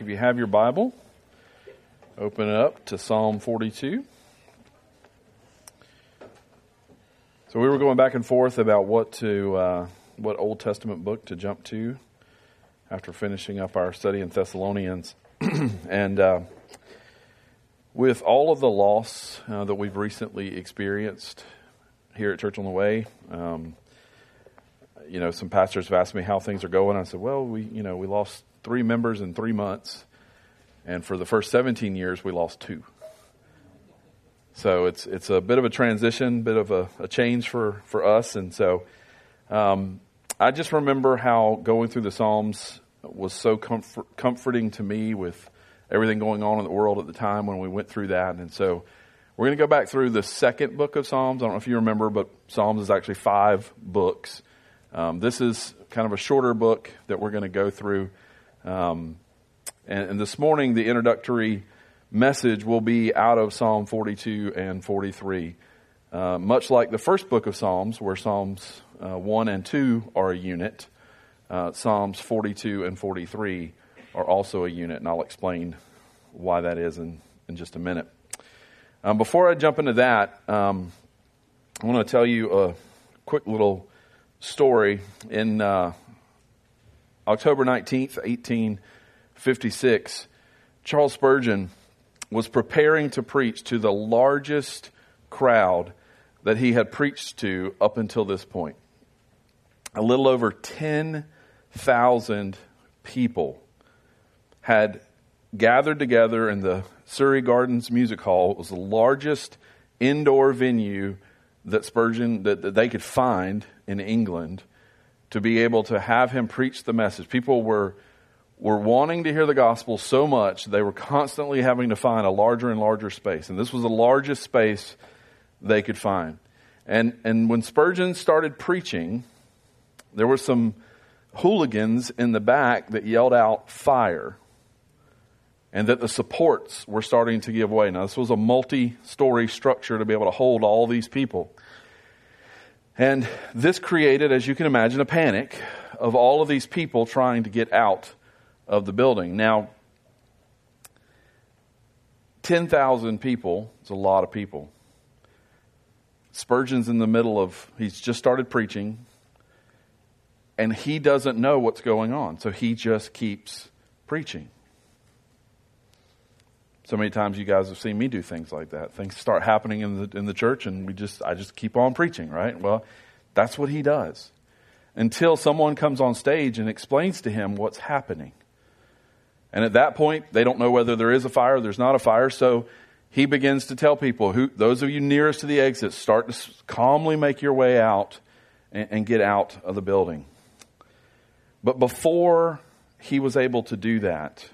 If you have your Bible, open it up to Psalm 42. So we were going back and forth about what to uh, what Old Testament book to jump to after finishing up our study in Thessalonians, and uh, with all of the loss uh, that we've recently experienced here at Church on the Way. Um, you know, some pastors have asked me how things are going. I said, well, we, you know, we lost three members in three months. And for the first 17 years, we lost two. So it's, it's a bit of a transition, bit of a, a change for, for us. And so um, I just remember how going through the Psalms was so comfort, comforting to me with everything going on in the world at the time when we went through that. And so we're going to go back through the second book of Psalms. I don't know if you remember, but Psalms is actually five books. Um, this is kind of a shorter book that we're going to go through. Um, and, and, this morning, the introductory message will be out of Psalm 42 and 43. Uh, much like the first book of Psalms, where Psalms uh, 1 and 2 are a unit, uh, Psalms 42 and 43 are also a unit, and I'll explain why that is in, in just a minute. Um, before I jump into that, um, I want to tell you a quick little story. In uh, October 19th, 1856, Charles Spurgeon was preparing to preach to the largest crowd that he had preached to up until this point. A little over 10,000 people had gathered together in the Surrey Gardens Music Hall. It was the largest indoor venue that Spurgeon that, that they could find in England to be able to have him preach the message. People were were wanting to hear the gospel so much they were constantly having to find a larger and larger space, and this was the largest space they could find. And and when Spurgeon started preaching, there were some hooligans in the back that yelled out fire and that the supports were starting to give way. Now, this was a multi story structure to be able to hold all these people. And this created, as you can imagine, a panic of all of these people trying to get out of the building. Now, 10,000 people is a lot of people. Spurgeon's in the middle of, he's just started preaching, and he doesn't know what's going on. So he just keeps preaching. So many times you guys have seen me do things like that. Things start happening in the in the church and we just I just keep on preaching, right? Well, that's what he does. Until someone comes on stage and explains to him what's happening. And at that point, they don't know whether there is a fire or there's not a fire, so he begins to tell people who those of you nearest to the exit start to calmly make your way out and, and get out of the building. But before he was able to do that,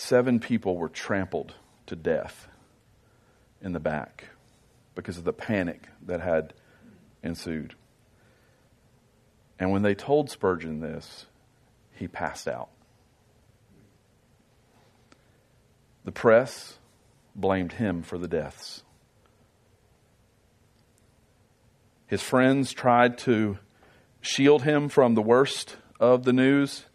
seven people were trampled to death in the back because of the panic that had ensued. And when they told Spurgeon this, he passed out. The press blamed him for the deaths. His friends tried to shield him from the worst of the news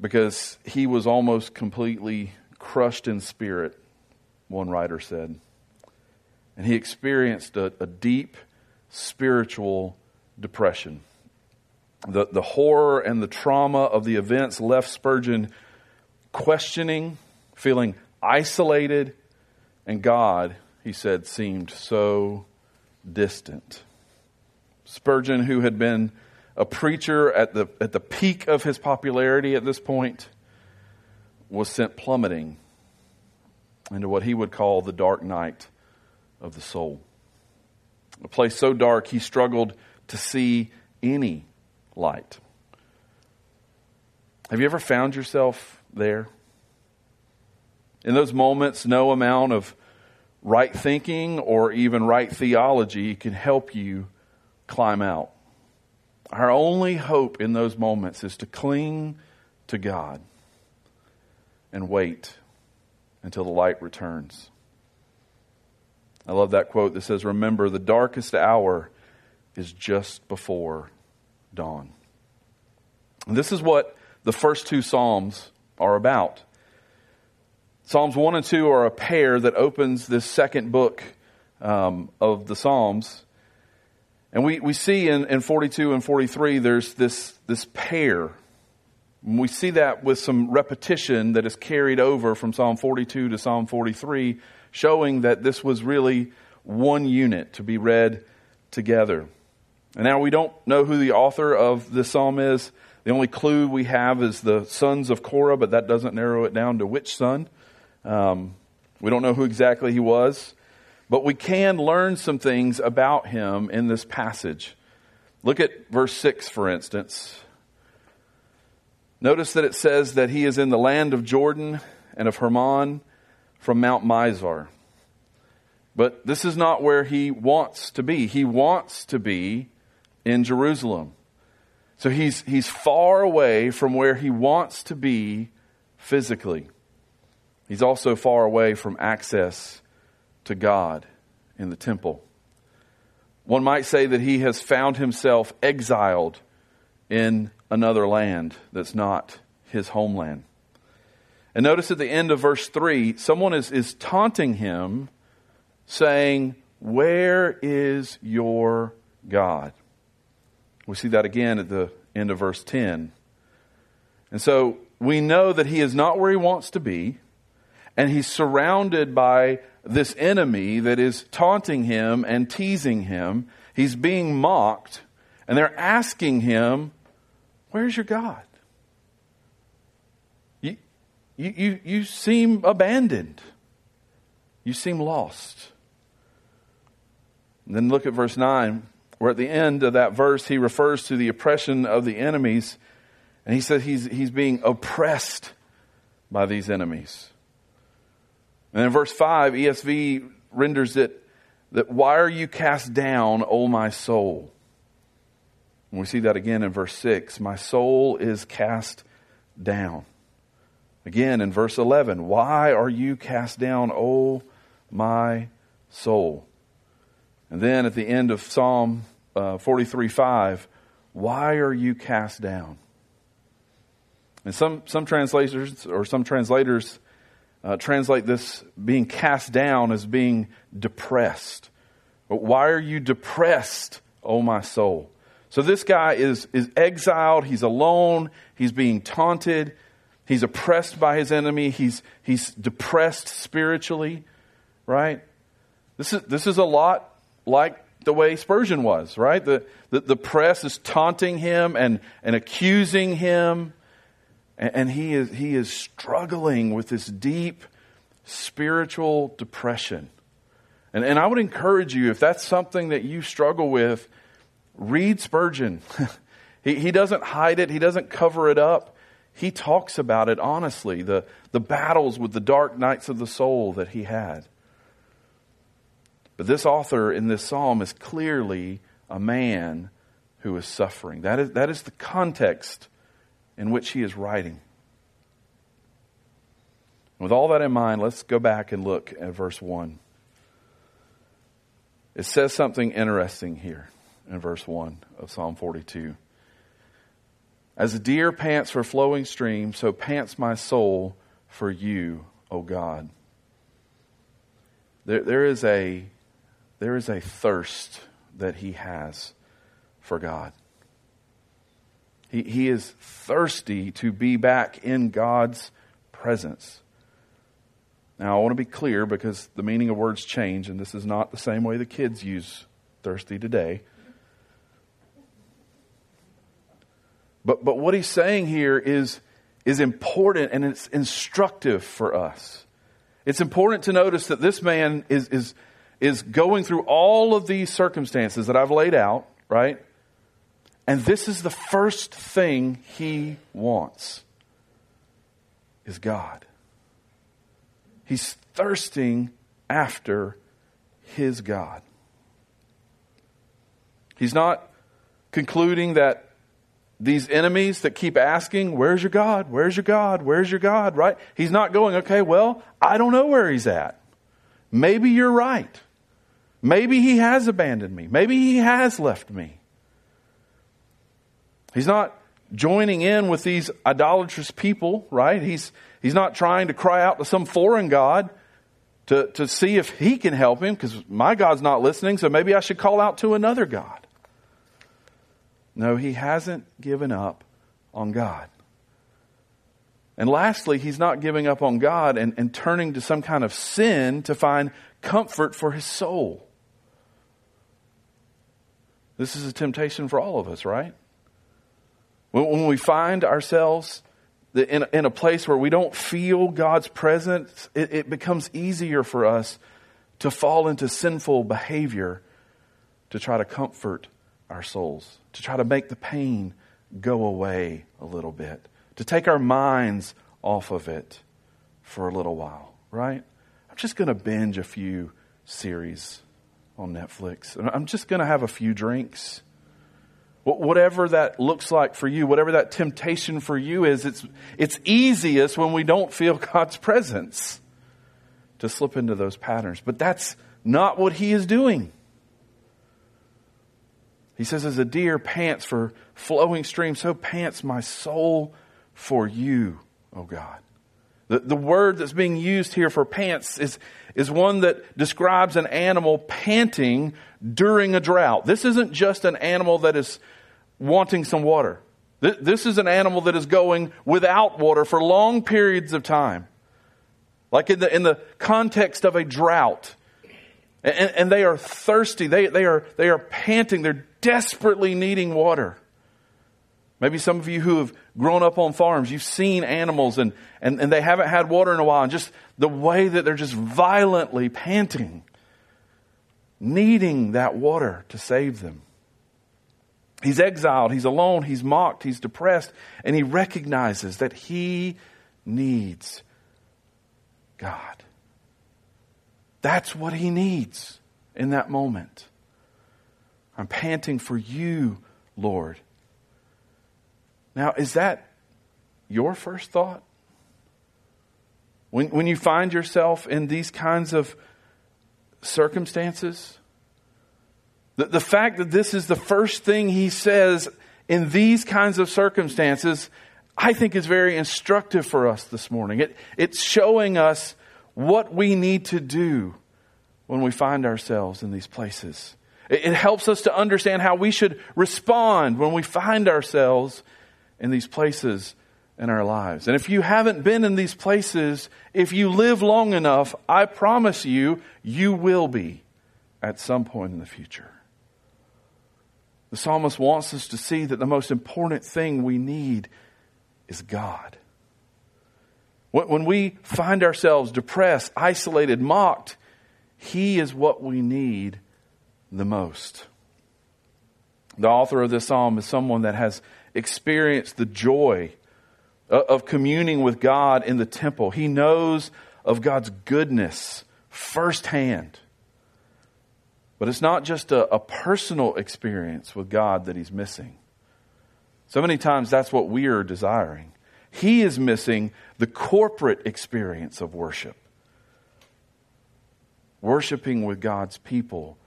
because he was almost completely crushed in spirit, one writer said. And he experienced a, a deep spiritual depression. The, the horror and the trauma of the events left Spurgeon questioning, feeling isolated, and God, he said, seemed so distant. Spurgeon, who had been a preacher at the, at the peak of his popularity at this point, was sent plummeting into what he would call the dark night of the soul. A place so dark he struggled to see any light. Have you ever found yourself there? In those moments, no amount of right thinking or even right theology can help you climb out. Our only hope in those moments is to cling to God and wait until the light returns. I love that quote that says, Remember, the darkest hour is just before dawn. And this is what the first two Psalms are about. Psalms 1 and 2 are a pair that opens this second book um, of the Psalms. And we, we see in, in 42 and 43, there's this, this pair. We see that with some repetition that is carried over from Psalm 42 to Psalm 43, showing that this was really one unit to be read together. And now we don't know who the author of this psalm is. The only clue we have is the sons of Korah, but that doesn't narrow it down to which son. Um, we don't know who exactly he was, but we can learn some things about him in this passage. Look at verse 6, for instance. Notice that it says that he is in the land of Jordan and of Hermon from Mount Mizar. But this is not where he wants to be. He wants to be in Jerusalem. So he's, he's far away from where he wants to be physically. He's also far away from access to God in the temple. One might say that he has found himself exiled in another land that's not his homeland. And notice at the end of verse 3, someone is, is taunting him, saying, Where is your God? We see that again at the end of verse 10. And so we know that he is not where he wants to be, and he's surrounded by this enemy that is taunting him and teasing him. He's being mocked, and they're asking him, Where's your God? You, you, you, seem abandoned. You seem lost. And then look at verse 9 where at the end of that verse he refers to the oppression of the enemies, and he says he's, he's being oppressed by these enemies. And in verse 5, ESV renders it that why are you cast down, O my soul? And we see that again in verse 6. My soul is cast down. Again in verse 11, why are you cast down, O my soul? And then at the end of Psalm uh, 43 5, why are you cast down? And some, some translators or some translators uh, translate this being cast down as being depressed. Why are you depressed, O my soul? So this guy is, is exiled, he's alone, he's being taunted, he's oppressed by his enemy, he's, he's depressed spiritually, right? This is, this is a lot like the way Spurgeon was, right? The, the, the press is taunting him and, and accusing him, and, he, is, he is struggling with this deep spiritual depression. And, and I would encourage you, if that's something that you struggle with, read Spurgeon. he, he doesn't hide it, he doesn't cover it up. He talks about it honestly, the, the battles with the dark nights of the soul that he had. But this author in this psalm is clearly a man who is suffering. That is, that is the context in which he is writing. With all that in mind, let's go back and look at verse 1. It says something interesting here in verse 1 of Psalm 42. As a deer pants for flowing streams, so pants my soul for you, O God. There, there is a there is a thirst that he has for God. He, he is thirsty to be back in God's presence. Now, I want to be clear because the meaning of words change, and this is not the same way the kids use thirsty today. But, but what he's saying here is, is important and it's instructive for us. It's important to notice that this man is, is, is going through all of these circumstances that I've laid out, right? And this is the first thing he wants is God. He's thirsting after his God. He's not concluding that these enemies that keep asking, Where's your God? Where's your God? Where's your God? Right? He's not going, Okay, well, I don't know where he's at. Maybe you're right. Maybe he has abandoned me. Maybe he has left me. He's not joining in with these idolatrous people, right? He's, he's not trying to cry out to some foreign God to, to see if he can help him because my God's not listening, so maybe I should call out to another God. No, he hasn't given up on God. And lastly, he's not giving up on God and, and turning to some kind of sin to find comfort for his soul. This is a temptation for all of us, right? When, we find ourselves in, in a place where we don't feel God's presence, it, it becomes easier for us to fall into sinful behavior to try to comfort our souls, to try to make the pain go away a little bit to take our minds off of it for a little while, right? I'm just going to binge a few series on Netflix. I'm just going to have a few drinks. Whatever that looks like for you, whatever that temptation for you is, it's, it's easiest when we don't feel God's presence to slip into those patterns. But that's not what He is doing. He says, as a deer pants for flowing streams, so pants my soul for you, O God. The, the word that's being used here for pants is, is one that describes an animal panting during a drought. This isn't just an animal that is wanting some water. This is an animal that is going without water for long periods of time. Like in the, in the context of a drought. And, and they are thirsty. They, they, are, they are panting. They're desperately needing water. Maybe some of you who have grown up on farms, you've seen animals and, and, and they haven't had water in a while, and just the way that they're just violently panting, needing that water to save them. He's exiled, he's alone, he's mocked, he's depressed, and he recognizes that he needs God. That's what he needs in that moment. I'm panting for you, Lord. Now, is that your first thought? When, when you find yourself in these kinds of circumstances? The, the fact that this is the first thing he says in these kinds of circumstances, I think is very instructive for us this morning. It, it's showing us what we need to do when we find ourselves in these places. It, it helps us to understand how we should respond when we find ourselves in these places in our lives. And if you haven't been in these places, if you live long enough, I promise you, you will be at some point in the future. The psalmist wants us to see that the most important thing we need is God. When we find ourselves depressed, isolated, mocked, He is what we need the most. The author of this psalm is someone that has experienced the joy of communing with God in the temple. He knows of God's goodness firsthand. But it's not just a, a, personal experience with God that he's missing. So many times that's what we are desiring. He is missing the corporate experience of worship. Worshiping with God's people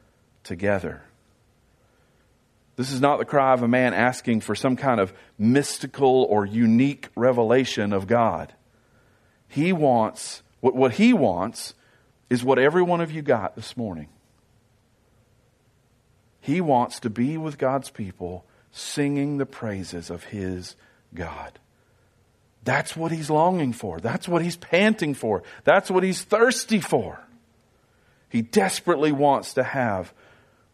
together. This is not the cry of a man asking for some kind of mystical or unique revelation of God. He wants, what, what he wants is what every one of you got this morning. He wants to be with God's people singing the praises of his God. That's what he's longing for. That's what he's panting for. That's what he's thirsty for. He desperately wants to have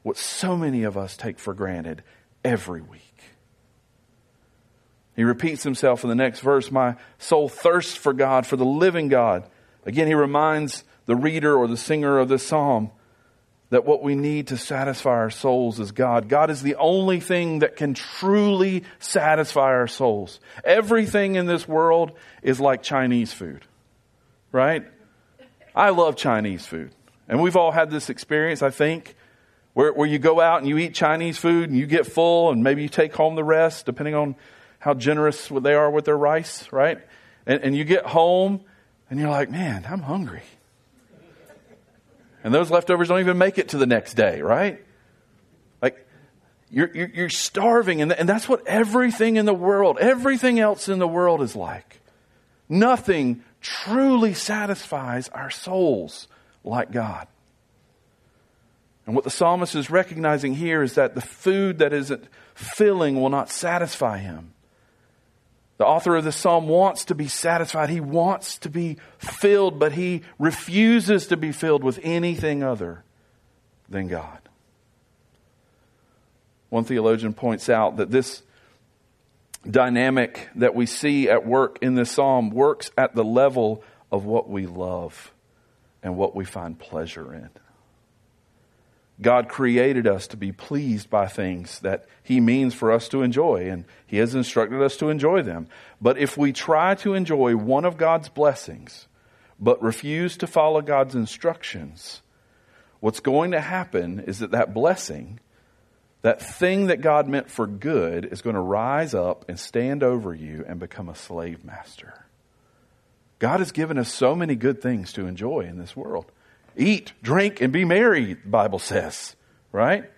what so many of us take for granted every week. He repeats himself in the next verse My soul thirsts for God, for the living God. Again, he reminds the reader or the singer of this psalm that what we need to satisfy our souls is God. God is the only thing that can truly satisfy our souls. Everything in this world is like Chinese food, right? I love Chinese food. And we've all had this experience, I think, where, where you go out and you eat Chinese food and you get full and maybe you take home the rest, depending on how generous they are with their rice, right? And, and you get home and you're like, man, I'm hungry. And those leftovers don't even make it to the next day, right? Like, You're, you're, starving, and, and that's what everything in the world, everything else in the world is like. Nothing truly satisfies our souls like God. And what the psalmist is recognizing here is that the food that isn't filling will not satisfy him. The author of the psalm wants to be satisfied. He wants to be filled, but he refuses to be filled with anything other than God. One theologian points out that this dynamic that we see at work in this psalm works at the level of what we love and what we find pleasure in. God created us to be pleased by things that He means for us to enjoy, and He has instructed us to enjoy them. But if we try to enjoy one of God's blessings, but refuse to follow God's instructions, what's going to happen is that that blessing, that thing that God meant for good, is going to rise up and stand over you and become a slave master. God has given us so many good things to enjoy in this world eat, drink, and be merry, the Bible says, right?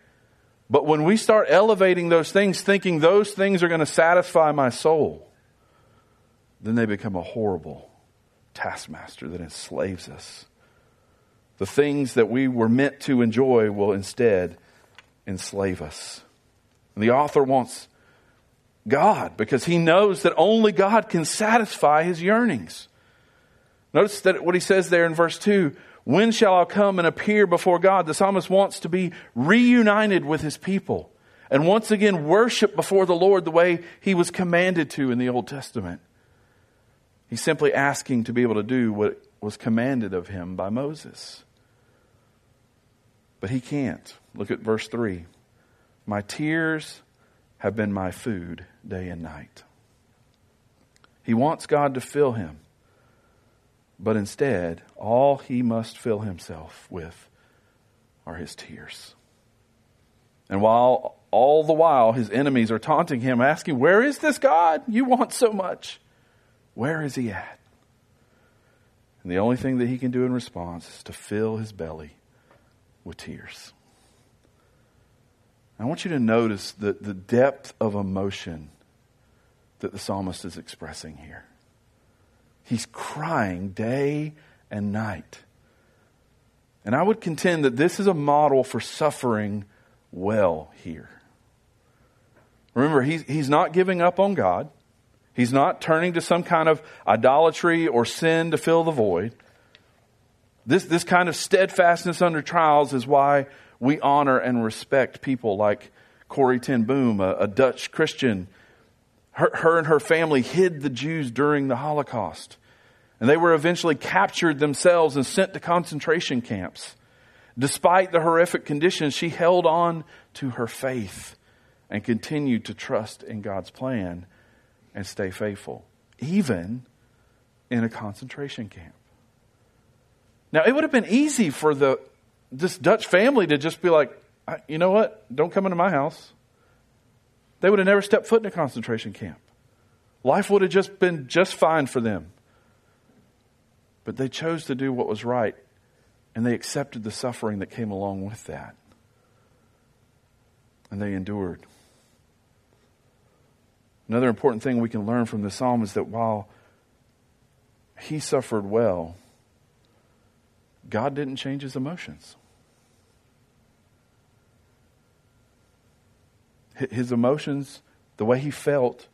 But when we start elevating those things, thinking those things are going to satisfy my soul, then they become a horrible taskmaster that enslaves us. The things that we were meant to enjoy will instead enslave us. And the author wants God because he knows that only God can satisfy his yearnings. Notice that what he says there in verse 2 when shall I come and appear before God? The psalmist wants to be reunited with his people and once again worship before the Lord the way he was commanded to in the Old Testament. He's simply asking to be able to do what was commanded of him by Moses. But he can't. Look at verse 3. My tears have been my food day and night. He wants God to fill him. But instead, all he must fill himself with are his tears. And while all the while his enemies are taunting him, asking, Where is this God you want so much? Where is he at? And the only thing that he can do in response is to fill his belly with tears. I want you to notice the, the depth of emotion that the psalmist is expressing here. He's crying day and night. And I would contend that this is a model for suffering well here. Remember, he's, he's not giving up on God. He's not turning to some kind of idolatry or sin to fill the void. This, this kind of steadfastness under trials is why we honor and respect people like Corrie ten Boom, a, a Dutch Christian her, her and her family hid the Jews during the Holocaust. And they were eventually captured themselves and sent to concentration camps. Despite the horrific conditions, she held on to her faith and continued to trust in God's plan and stay faithful, even in a concentration camp. Now, it would have been easy for the, this Dutch family to just be like, you know what? Don't come into my house. They would have never stepped foot in a concentration camp. Life would have just been just fine for them. But they chose to do what was right, and they accepted the suffering that came along with that. And they endured. Another important thing we can learn from the psalm is that while he suffered well, God didn't change his emotions. his emotions, the way he felt,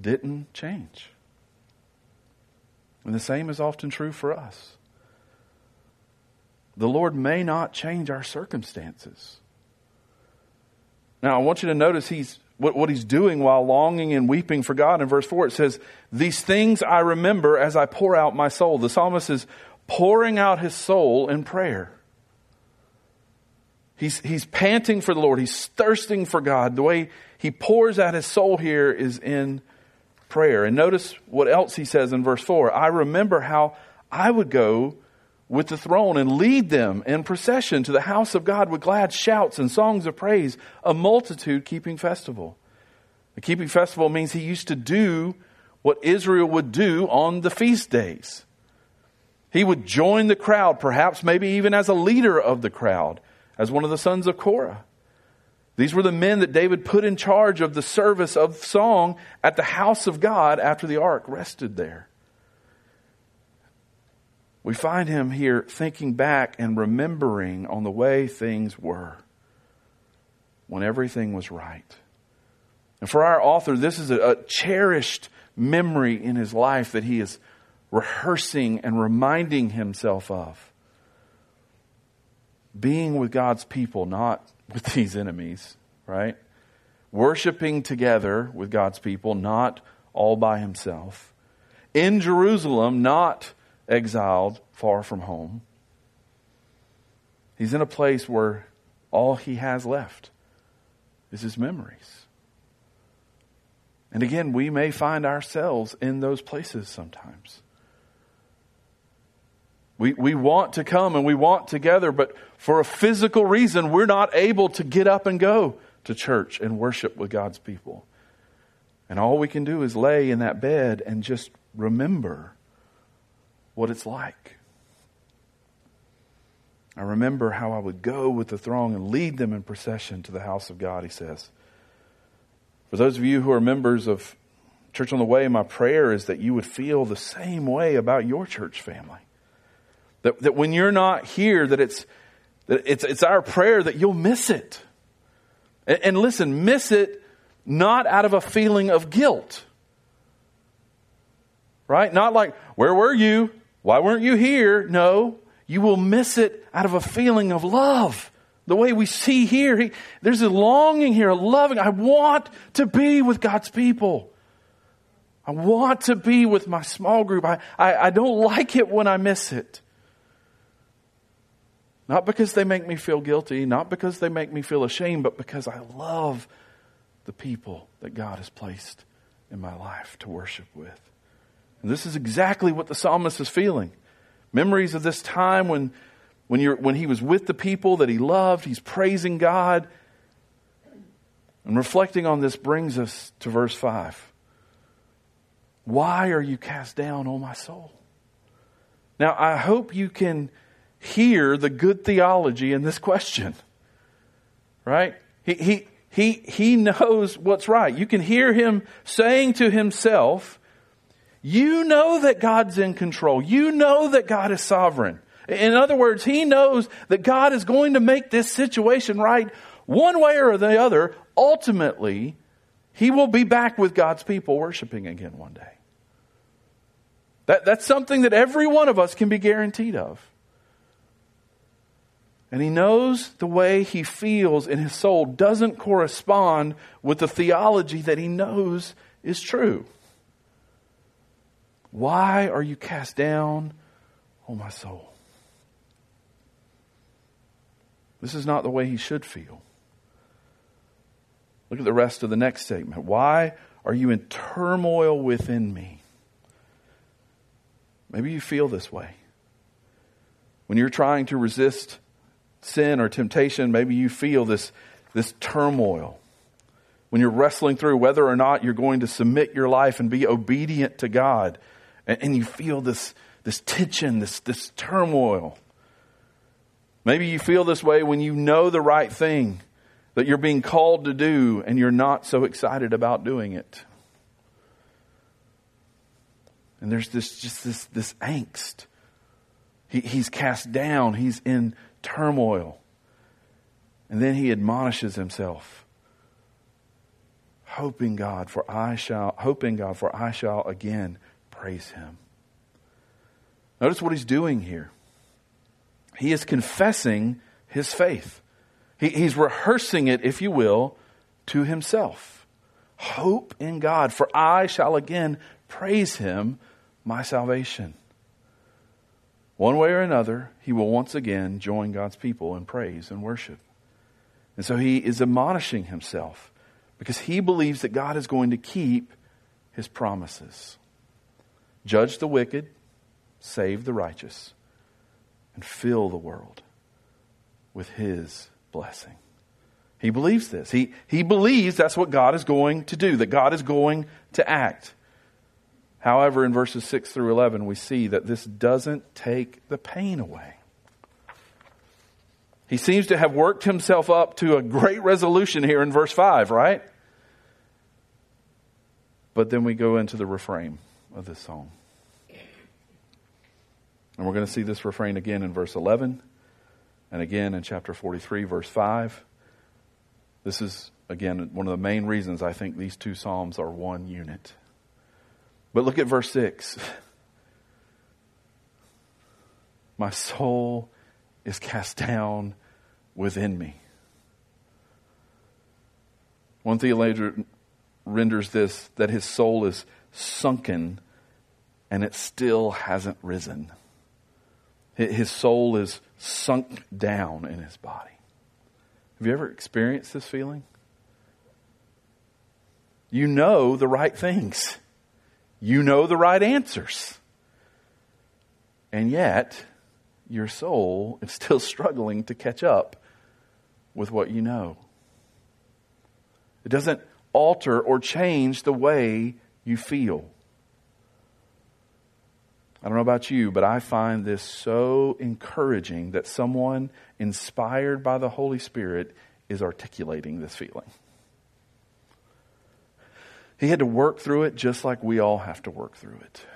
didn't change. And the same is often true for us. The Lord may not change our circumstances. Now, I want you to notice he's, what, what he's doing while longing and weeping for God. In verse 4, it says, These things I remember as I pour out my soul. The psalmist is pouring out his soul in prayer. He's, he's panting for the Lord. He's thirsting for God. The way he pours out his soul here is in prayer. And notice what else he says in verse 4 I remember how I would go with the throne and lead them in procession to the house of God with glad shouts and songs of praise, a multitude keeping festival. The keeping festival means he used to do what Israel would do on the feast days. He would join the crowd, perhaps maybe even as a leader of the crowd as one of the sons of Korah. These were the men that David put in charge of the service of song at the house of God after the ark rested there. We find him here thinking back and remembering on the way things were when everything was right. And for our author, this is a, a cherished memory in his life that he is rehearsing and reminding himself of. Being with God's people, not with these enemies, right? Worshiping together with God's people, not all by himself. In Jerusalem, not exiled far from home. He's in a place where all he has left is his memories. And again, we may find ourselves in those places sometimes. We, we want to come and we want together, but for a physical reason, we're not able to get up and go to church and worship with God's people. And all we can do is lay in that bed and just remember what it's like. I remember how I would go with the throng and lead them in procession to the house of God, he says. For those of you who are members of Church on the Way, my prayer is that you would feel the same way about your church family. That, that when you're not here, that it's, that it's, it's our prayer that you'll miss it. And, and listen, miss it not out of a feeling of guilt. Right? Not like, where were you? Why weren't you here? No, you will miss it out of a feeling of love. The way we see here, he, there's a longing here, a loving. I want to be with God's people. I want to be with my small group. I, I, I don't like it when I miss it. Not because they make me feel guilty, not because they make me feel ashamed, but because I love the people that God has placed in my life to worship with. And this is exactly what the psalmist is feeling. Memories of this time when, when, you're, when he was with the people that he loved, he's praising God. And reflecting on this brings us to verse 5. Why are you cast down, O my soul? Now, I hope you can hear the good theology in this question. Right? He, he, he, he knows what's right. You can hear him saying to himself, you know that God's in control. You know that God is sovereign. In other words, he knows that God is going to make this situation right one way or the other. Ultimately, he will be back with God's people worshiping again one day. That, that's something that every one of us can be guaranteed of. And he knows the way he feels in his soul doesn't correspond with the theology that he knows is true. Why are you cast down, O oh my soul? This is not the way he should feel. Look at the rest of the next statement. Why are you in turmoil within me? Maybe you feel this way. When you're trying to resist sin or temptation, maybe you feel this, this turmoil. When you're wrestling through whether or not you're going to submit your life and be obedient to God, and, and you feel this, this tension, this, this turmoil. Maybe you feel this way when you know the right thing that you're being called to do and you're not so excited about doing it. And there's this just this this angst. He, he's cast down. He's in turmoil. And then he admonishes himself, hoping God, for I shall, hoping God, for I shall again praise him. Notice what he's doing here. He is confessing his faith. He, he's rehearsing it, if you will, to himself. Hope in God, for I shall again praise him, my salvation. One way or another, he will once again join God's people in praise and worship. And so he is admonishing himself because he believes that God is going to keep his promises. Judge the wicked, save the righteous, and fill the world with his blessing. He believes this. He, he believes that's what God is going to do, that God is going to act. However, in verses 6 through 11, we see that this doesn't take the pain away. He seems to have worked himself up to a great resolution here in verse 5, right? But then we go into the refrain of this song. And we're going to see this refrain again in verse 11 and again in chapter 43, verse 5. This is, again, one of the main reasons I think these two Psalms are one unit. But look at verse 6. My soul is cast down within me. One theologian renders this that his soul is sunken and it still hasn't risen. His soul is sunk down in his body. Have you ever experienced this feeling? You know the right things. You know the right answers. And yet, your soul is still struggling to catch up with what you know. It doesn't alter or change the way you feel. I don't know about you, but I find this so encouraging that someone inspired by the Holy Spirit is articulating this feeling. He had to work through it just like we all have to work through it.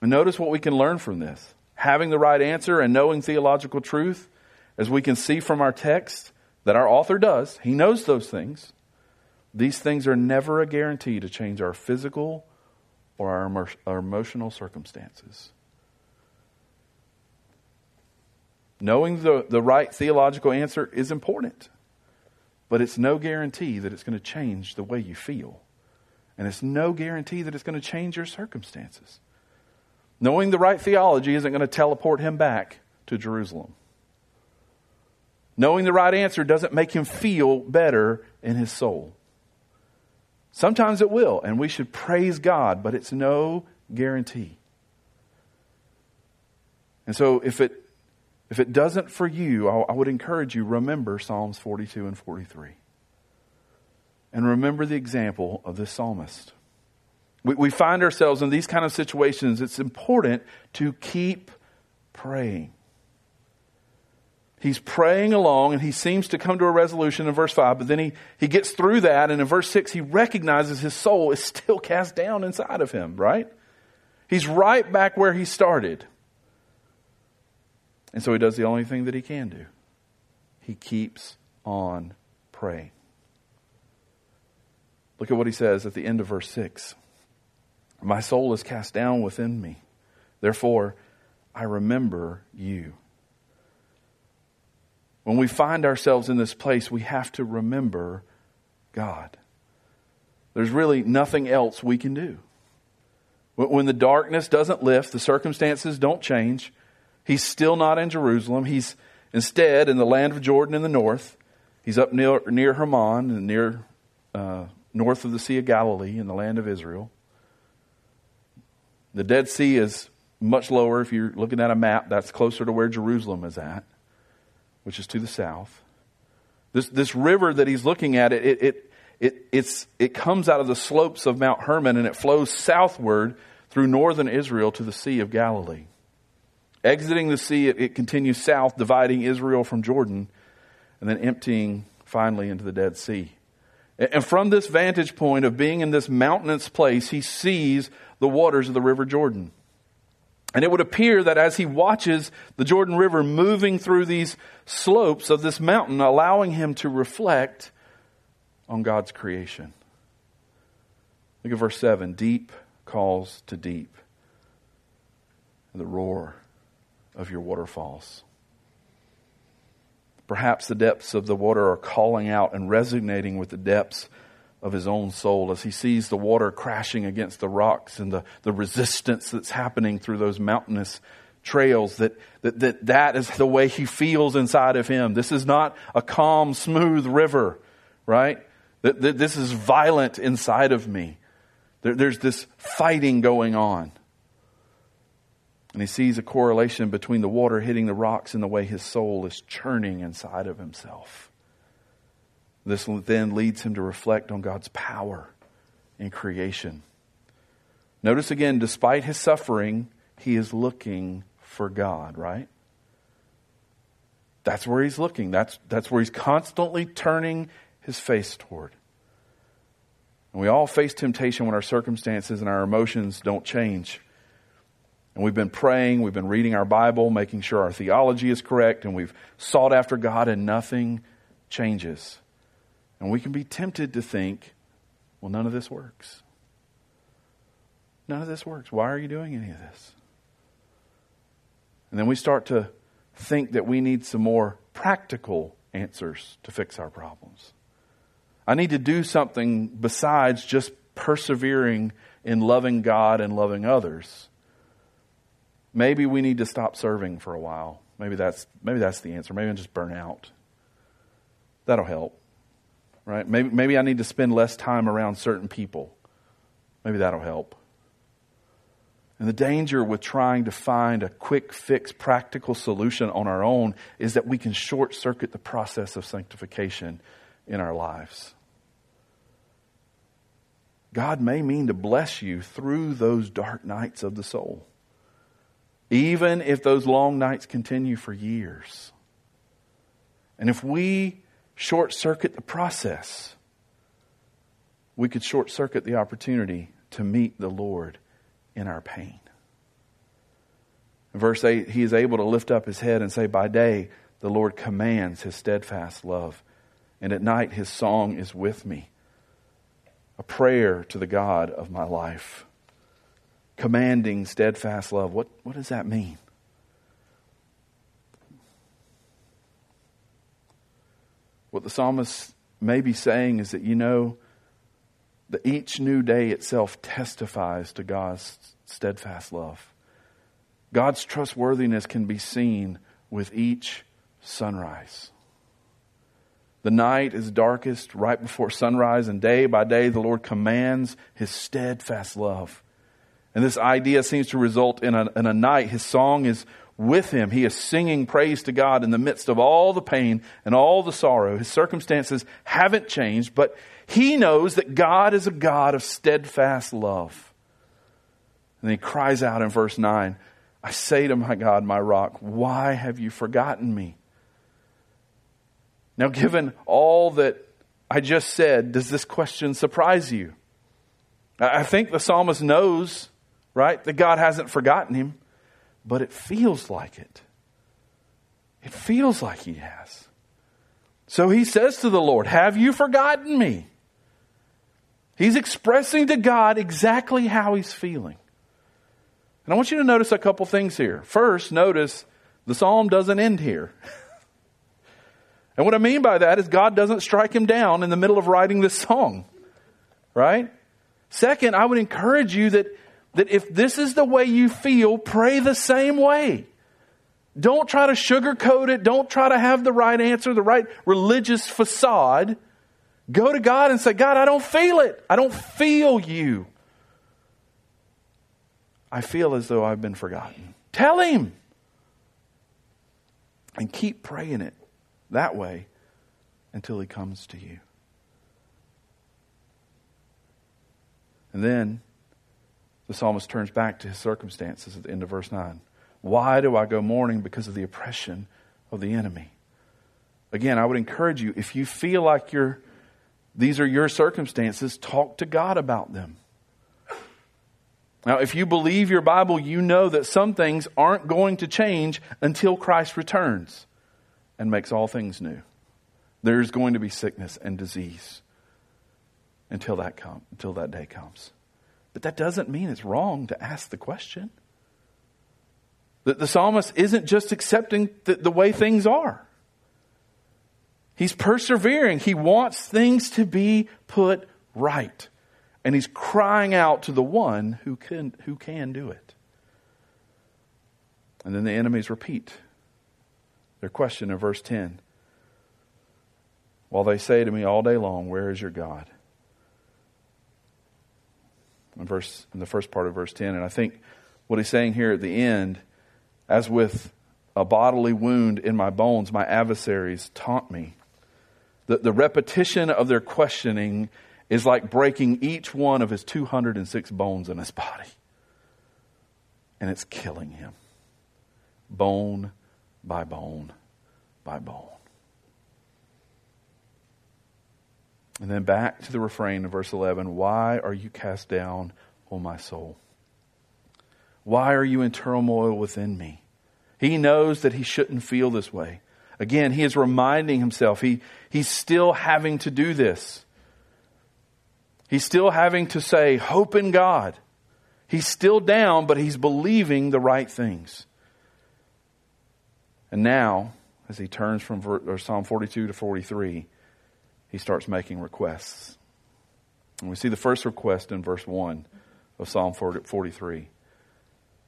And notice what we can learn from this. Having the right answer and knowing theological truth, as we can see from our text that our author does, he knows those things. These things are never a guarantee to change our physical or our, our emotional circumstances. Knowing the, the right theological answer is important, but it's no guarantee that it's going to change the way you feel. And it's no guarantee that it's going to change your circumstances. Knowing the right theology isn't going to teleport him back to Jerusalem. Knowing the right answer doesn't make him feel better in his soul. Sometimes it will, and we should praise God, but it's no guarantee. And so if it if it doesn't for you, I, would encourage you remember Psalms 42 and 43. And remember the example of this psalmist. We, we find ourselves in these kind of situations. It's important to keep praying. He's praying along and he seems to come to a resolution in verse 5, but then he, he gets through that and in verse 6 he recognizes his soul is still cast down inside of him, right? He's right back where he started. And so he does the only thing that he can do. He keeps on praying. Look at what he says at the end of verse 6. My soul is cast down within me. Therefore, I remember you. When we find ourselves in this place, we have to remember God. There's really nothing else we can do. When the darkness doesn't lift, the circumstances don't change, he's still not in Jerusalem. He's instead in the land of Jordan in the north. He's up near, near Hermon and near uh, north of the Sea of Galilee in the land of Israel. The Dead Sea is much lower. If you're looking at a map, that's closer to where Jerusalem is at which is to the south. This, this river that he's looking at, it, it, it, it, it's, it comes out of the slopes of Mount Hermon and it flows southward through northern Israel to the Sea of Galilee. Exiting the sea, it, it continues south, dividing Israel from Jordan, and then emptying finally into the Dead Sea. And from this vantage point of being in this mountainous place, he sees the waters of the River Jordan. And it would appear that as he watches the Jordan River moving through these slopes of this mountain, allowing him to reflect on God's creation. Look at verse 7 deep calls to deep, and the roar of your waterfalls. Perhaps the depths of the water are calling out and resonating with the depths of his own soul as he sees the water crashing against the rocks and the, the resistance that's happening through those mountainous trails that, that, that that is the way he feels inside of him. This is not a calm, smooth river, right? That, that this is violent inside of me. There, there's this fighting going on. And he sees a correlation between the water hitting the rocks and the way his soul is churning inside of himself. This then leads him to reflect on God's power in creation. Notice again, despite his suffering, he is looking for God, right? That's where he's looking. That's, that's where he's constantly turning his face toward. And we all face temptation when our circumstances and our emotions don't change. And we've been praying, we've been reading our Bible, making sure our theology is correct, and we've sought after God, and nothing changes. And we can be tempted to think, well, none of this works. None of this works. Why are you doing any of this? And then we start to think that we need some more practical answers to fix our problems. I need to do something besides just persevering in loving God and loving others. Maybe we need to stop serving for a while. Maybe that's, maybe that's the answer. Maybe I just burn out. That'll help. Right? Maybe, maybe I need to spend less time around certain people. Maybe that'll help. And the danger with trying to find a quick fix, practical solution on our own is that we can short circuit the process of sanctification in our lives. God may mean to bless you through those dark nights of the soul, even if those long nights continue for years. And if we short circuit the process, we could short circuit the opportunity to meet the Lord in our pain. In verse 8, he is able to lift up his head and say, By day, the Lord commands his steadfast love, and at night, his song is with me. A prayer to the God of my life. Commanding steadfast love. What, what does that mean? What the psalmist may be saying is that, you know, that each new day itself testifies to God's steadfast love. God's trustworthiness can be seen with each sunrise. The night is darkest right before sunrise, and day by day the Lord commands his steadfast love. And this idea seems to result in a, in a night. His song is with him. He is singing praise to God in the midst of all the pain and all the sorrow. His circumstances haven't changed, but he knows that God is a God of steadfast love. And he cries out in verse 9, I say to my God, my rock, why have you forgotten me? Now, given all that I just said, does this question surprise you? I think the psalmist knows, right, that God hasn't forgotten him, but it feels like it. It feels like he has. So he says to the Lord, Have you forgotten me? He's expressing to God exactly how he's feeling. And I want you to notice a couple things here. First, notice the psalm doesn't end here. and what I mean by that is God doesn't strike him down in the middle of writing this song. Right? Second, I would encourage you that, that if this is the way you feel, pray the same way. Don't try to sugarcoat it. Don't try to have the right answer, the right religious facade. Go to God and say, God, I don't feel it. I don't feel you. I feel as though I've been forgotten. Tell Him. And keep praying it that way until He comes to you. And then the psalmist turns back to his circumstances at the end of verse 9. Why do I go mourning? Because of the oppression of the enemy. Again, I would encourage you, if you feel like you're these are your circumstances. Talk to God about them. Now, if you believe your Bible, you know that some things aren't going to change until Christ returns and makes all things new. There's going to be sickness and disease until that come, until that day comes. But that doesn't mean it's wrong to ask the question. That the psalmist isn't just accepting the, the way things are. He's persevering. He wants things to be put right. And he's crying out to the one who can, who can do it. And then the enemies repeat their question in verse 10. While they say to me all day long, Where is your God? In, verse, in the first part of verse 10. And I think what he's saying here at the end, as with a bodily wound in my bones, my adversaries taunt me. The, the repetition of their questioning is like breaking each one of his 206 bones in his body. And it's killing him, bone by bone by bone. And then back to the refrain in verse 11 Why are you cast down, O my soul? Why are you in turmoil within me? He knows that he shouldn't feel this way. Again, he is reminding himself he, he's still having to do this. He's still having to say, hope in God. He's still down, but he's believing the right things. And now, as he turns from Psalm 42 to 43, he starts making requests. And we see the first request in verse 1 of Psalm 43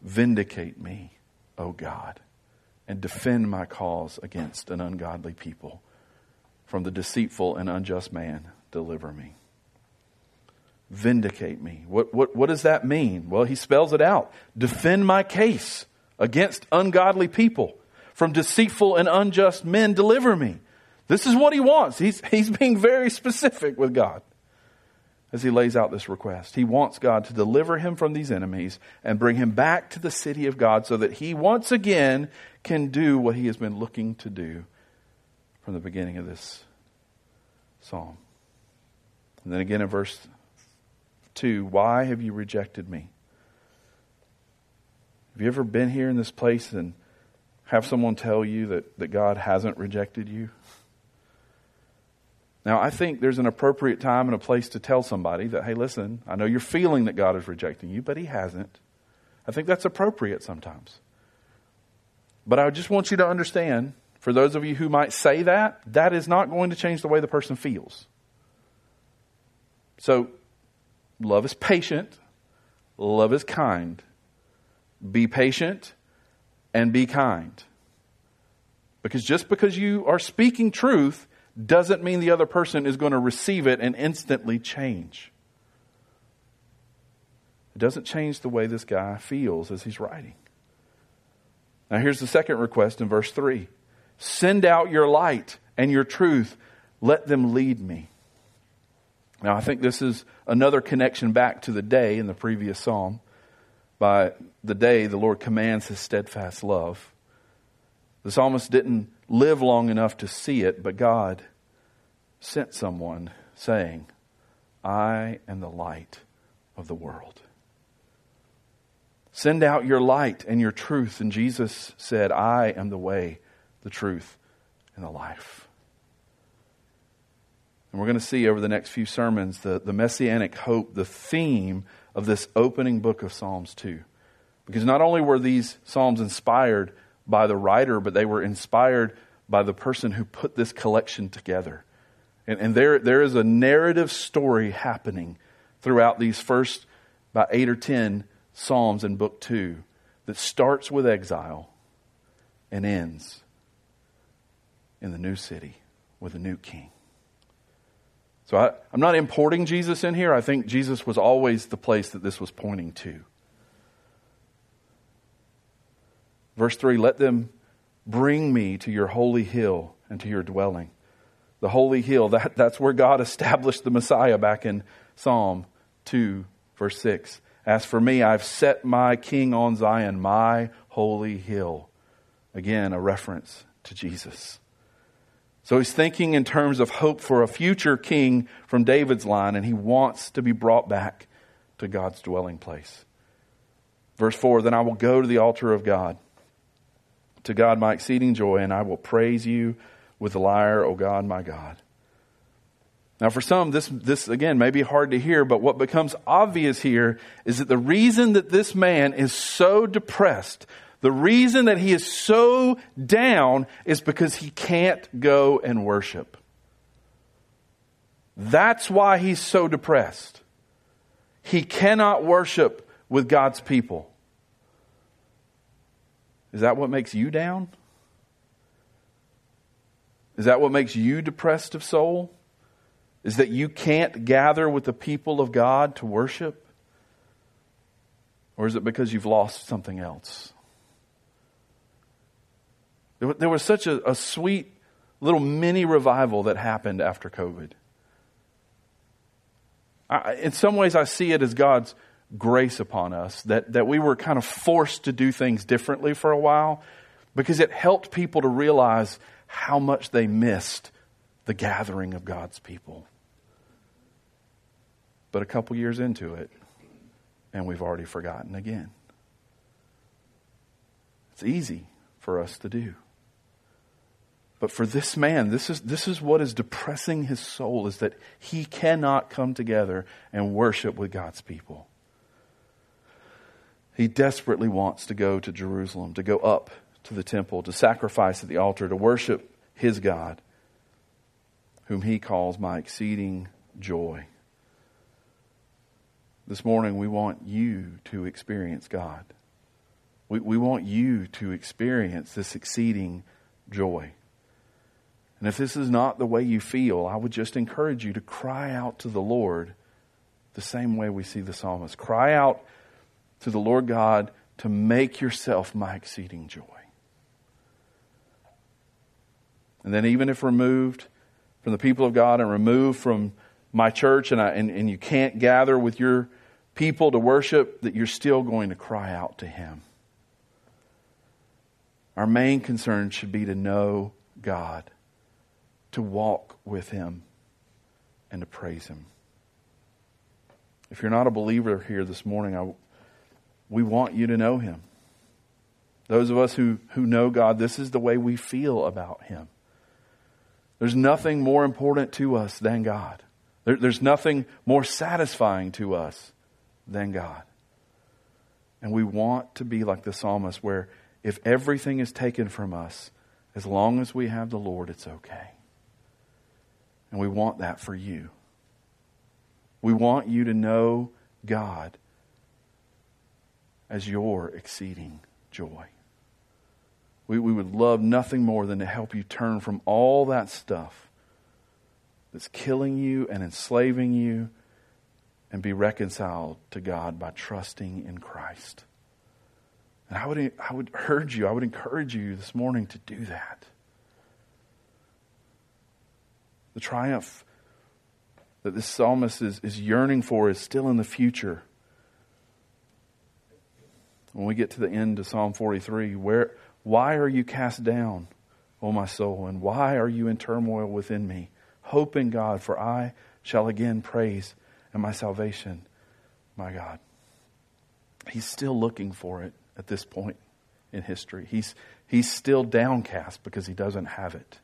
Vindicate me, O God, and defend my cause against an ungodly people. From the deceitful and unjust man, deliver me. Vindicate me. What, what, what does that mean? Well, he spells it out. Defend my case against ungodly people. From deceitful and unjust men, deliver me. This is what he wants. He's, he's being very specific with God as he lays out this request. He wants God to deliver him from these enemies and bring him back to the city of God so that he once again can do what he has been looking to do from the beginning of this psalm. And then again in verse 2 Why have you rejected me? Have you ever been here in this place and have someone tell you that, that God hasn't rejected you? Now, I think there's an appropriate time and a place to tell somebody that, hey, listen, I know you're feeling that God is rejecting you, but He hasn't. I think that's appropriate sometimes. But I just want you to understand, for those of you who might say that, that is not going to change the way the person feels. So, love is patient, love is kind. Be patient and be kind. Because just because you are speaking truth doesn't mean the other person is going to receive it and instantly change. It doesn't change the way this guy feels as he's writing. Now, here's the second request in verse 3 Send out your light and your truth, let them lead me. Now, I think this is another connection back to the day in the previous psalm. By the day, the Lord commands his steadfast love. The psalmist didn't live long enough to see it, but God sent someone saying, I am the light of the world. Send out your light and your truth. And Jesus said, I am the way, the truth, and the life. And we're going to see over the next few sermons the, the messianic hope, the theme of this opening book of Psalms 2. Because not only were these Psalms inspired by the writer, but they were inspired by the person who put this collection together. And, and there, there is a narrative story happening throughout these first about eight or ten Psalms in Book 2 that starts with exile and ends in the new city with a new king. So I, am not importing Jesus in here. I think Jesus was always the place that this was pointing to. Verse 3 Let them bring me to your holy hill and to your dwelling. The holy hill, that, that's where God established the Messiah back in Psalm 2, verse 6. As for me, I've set my king on Zion, my holy hill. Again, a reference to Jesus. So he's thinking in terms of hope for a future king from David's line, and he wants to be brought back to God's dwelling place. Verse 4 Then I will go to the altar of God, to God my exceeding joy, and I will praise you with the lyre, O God, my God. Now, for some, this, this again may be hard to hear, but what becomes obvious here is that the reason that this man is so depressed, the reason that he is so down is because he can't go and worship. That's why he's so depressed. He cannot worship with God's people. Is that what makes you down? Is that what makes you depressed of soul? is that you can't gather with the people of God to worship? Or is it because you've lost something else? There was such a, a sweet little mini revival that happened after COVID. I, in some ways, I see it as God's grace upon us that, that we were kind of forced to do things differently for a while because it helped people to realize how much they missed the gathering of God's people. But a couple years into it, and we've already forgotten again. It's easy for us to do. But for this man, this is, this is what is depressing his soul is that he cannot come together and worship with God's people. He desperately wants to go to Jerusalem, to go up to the temple, to sacrifice at the altar, to worship his God, whom he calls my exceeding joy. This morning, we want you to experience God. We, we want you to experience this exceeding joy. And if this is not the way you feel, I would just encourage you to cry out to the Lord the same way we see the psalmist. Cry out to the Lord God to make yourself my exceeding joy. And then, even if removed from the people of God and removed from my church, and, I, and, and you can't gather with your people to worship, that you're still going to cry out to Him. Our main concern should be to know God to walk with Him and to praise Him. If you're not a believer here this morning, I, we want you to know Him. Those of us who, who know God, this is the way we feel about Him. There's nothing more important to us than God. There, there's nothing more satisfying to us than God. And we want to be like the psalmist, where if everything is taken from us, as long as we have the Lord, it's okay. And we want that for you. We want you to know God as your exceeding joy. We, we would love nothing more than to help you turn from all that stuff that's killing you and enslaving you and be reconciled to God by trusting in Christ. And I would, I would urge you, I would encourage you this morning to do that. The triumph that this psalmist is, is yearning for is still in the future. When we get to the end of Psalm 43, where, why are you cast down, O my soul, and why are you in turmoil within me? Hope in God, for I shall again praise and my salvation, my God. He's still looking for it at this point in history. He's, he's still downcast because he doesn't have it.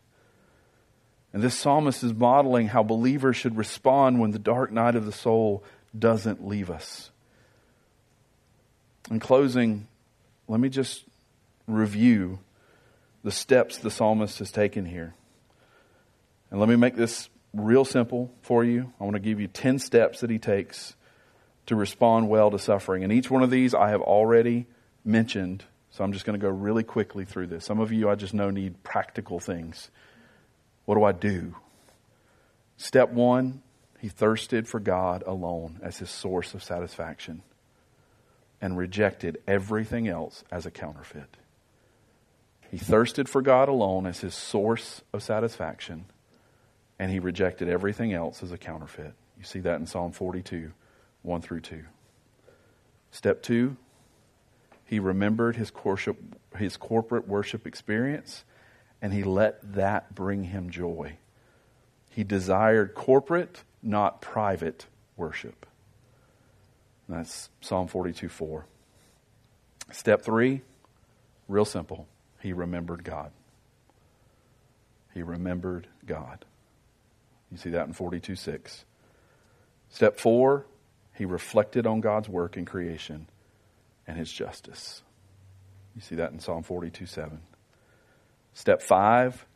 And this psalmist is modeling how believers should respond when the dark night of the soul doesn't leave us. In closing, let me just review the steps the psalmist has taken here. And let me make this real simple for you. I want to give you 10 steps that he takes to respond well to suffering. And each one of these I have already mentioned, so I'm just going to go really quickly through this. Some of you I just know need practical things. What do I do? Step one, he thirsted for God alone as his source of satisfaction and rejected everything else as a counterfeit. He thirsted for God alone as his source of satisfaction, and he rejected everything else as a counterfeit. You see that in Psalm 42, 1 through 2. Step two, he remembered his, his corporate worship experience and he let that bring him joy. He desired corporate, not private worship. That's Psalm 42 4. Step three, real simple. He remembered God. He remembered God. You see that in 42 6. Step four, he reflected on God's work in creation and his justice. You see that in Psalm 42 7. Step five,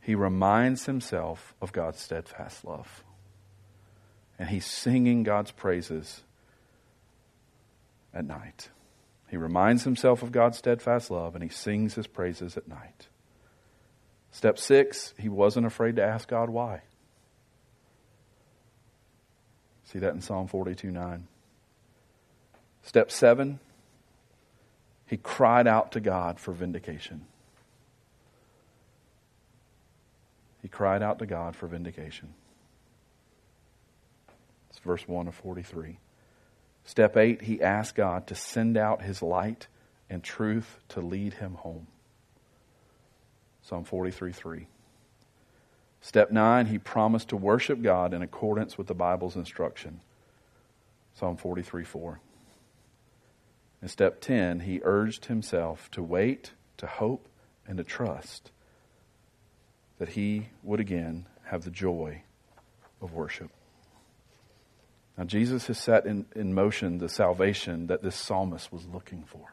he reminds himself of God's steadfast love. And he's singing God's praises at night. He reminds himself of God's steadfast love and he sings his praises at night. Step six, he wasn't afraid to ask God why. See that in Psalm 42 9. Step seven, he cried out to God for vindication. He cried out to God for vindication. It's verse 1 of 43. Step 8, he asked God to send out his light and truth to lead him home. Psalm 43 3. Step 9, he promised to worship God in accordance with the Bible's instruction. Psalm 43 4. In step 10, he urged himself to wait, to hope, and to trust that he would again have the joy of worship. Now, Jesus has set in, in motion the salvation that this psalmist was looking for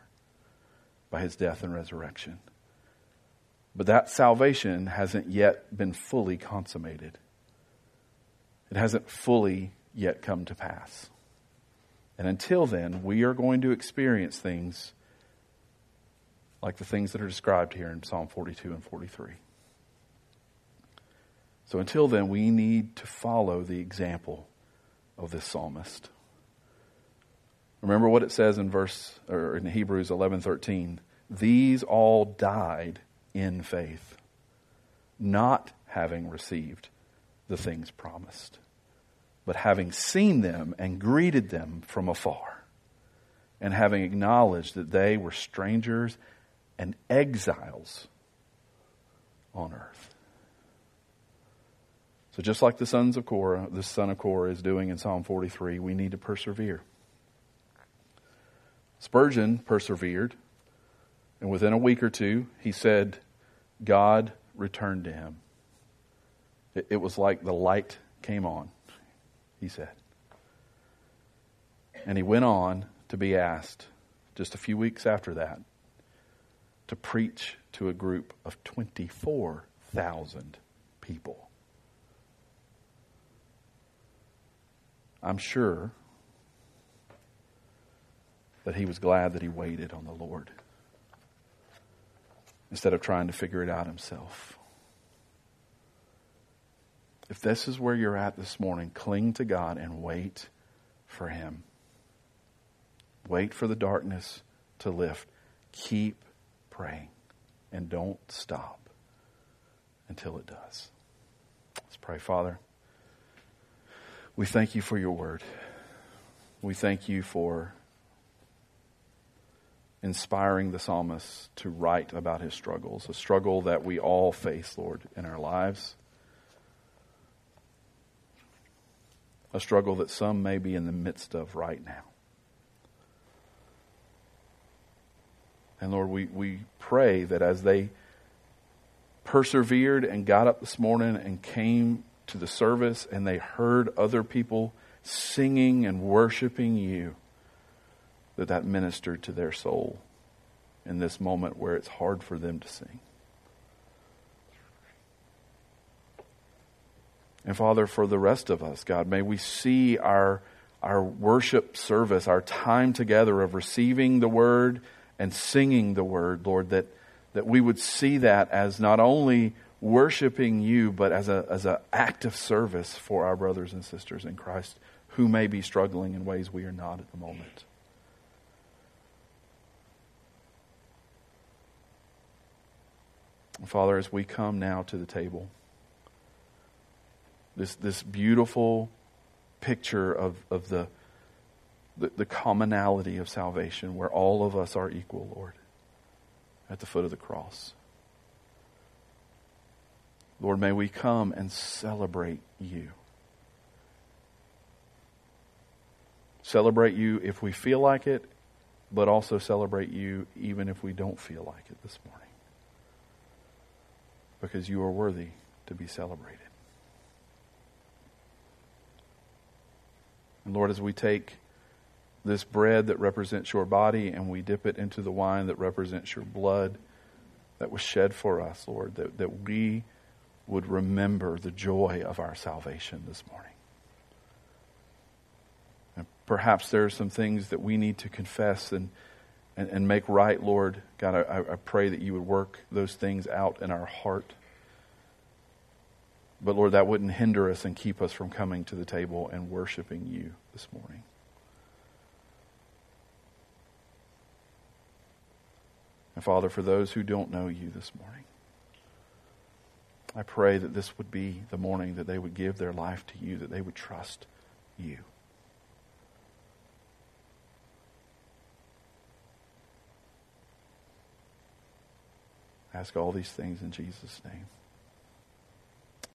by his death and resurrection. But that salvation hasn't yet been fully consummated. It hasn't fully yet come to pass. And until then, we are going to experience things like the things that are described here in Psalm 42 and 43. So until then, we need to follow the example of this psalmist. Remember what it says in verse or in Hebrews 11:13, these all died in faith, not having received the things promised, but having seen them and greeted them from afar, and having acknowledged that they were strangers and exiles on earth. So just like the sons of Korah, the son of Korah is doing in Psalm 43, we need to persevere. Spurgeon persevered, and within a week or two, he said, God returned to him. It, it was like the light came on, he said. And he went on to be asked, just a few weeks after that, to preach to a group of 24,000 people. I'm sure that he was glad that he waited on the Lord instead of trying to figure it out himself. If this is where you're at this morning, cling to God and wait for Him. Wait for the darkness to lift. Keep praying and don't stop until it does. Let's pray, Father. We thank you for your word. We thank you for inspiring the psalmist to write about his struggles, a struggle that we all face, Lord, in our lives. A struggle that some may be in the midst of right now. And Lord, we, we pray that as they persevered and got up this morning and came to the service and they heard other people singing and worshiping you, that that ministered to their soul in this moment where it's hard for them to sing. And Father, for the rest of us, God, may we see our, our worship service, our time together of receiving the word and singing the word, Lord, that, that we would see that as not only worshiping you, but as a as an act of service for our brothers and sisters in Christ who may be struggling in ways we are not at the moment. Father, as we come now to the table, this, this beautiful picture of, of the, the, the commonality of salvation where all of us are equal, Lord, at the foot of the cross. Lord, may we come and celebrate you. Celebrate you if we feel like it, but also celebrate you even if we don't feel like it this morning because you are worthy to be celebrated. And Lord, as we take this bread that represents your body and we dip it into the wine that represents your blood that was shed for us, Lord, that, that we would remember the joy of our salvation this morning. And perhaps there are some things that we need to confess and, and, and make right, Lord. God, I, I pray that you would work those things out in our heart. But Lord, that wouldn't hinder us and keep us from coming to the table and worshiping you this morning. And Father, for those who don't know you this morning, I pray that this would be the morning that they would give their life to you, that they would trust you. ask all these things in Jesus' name.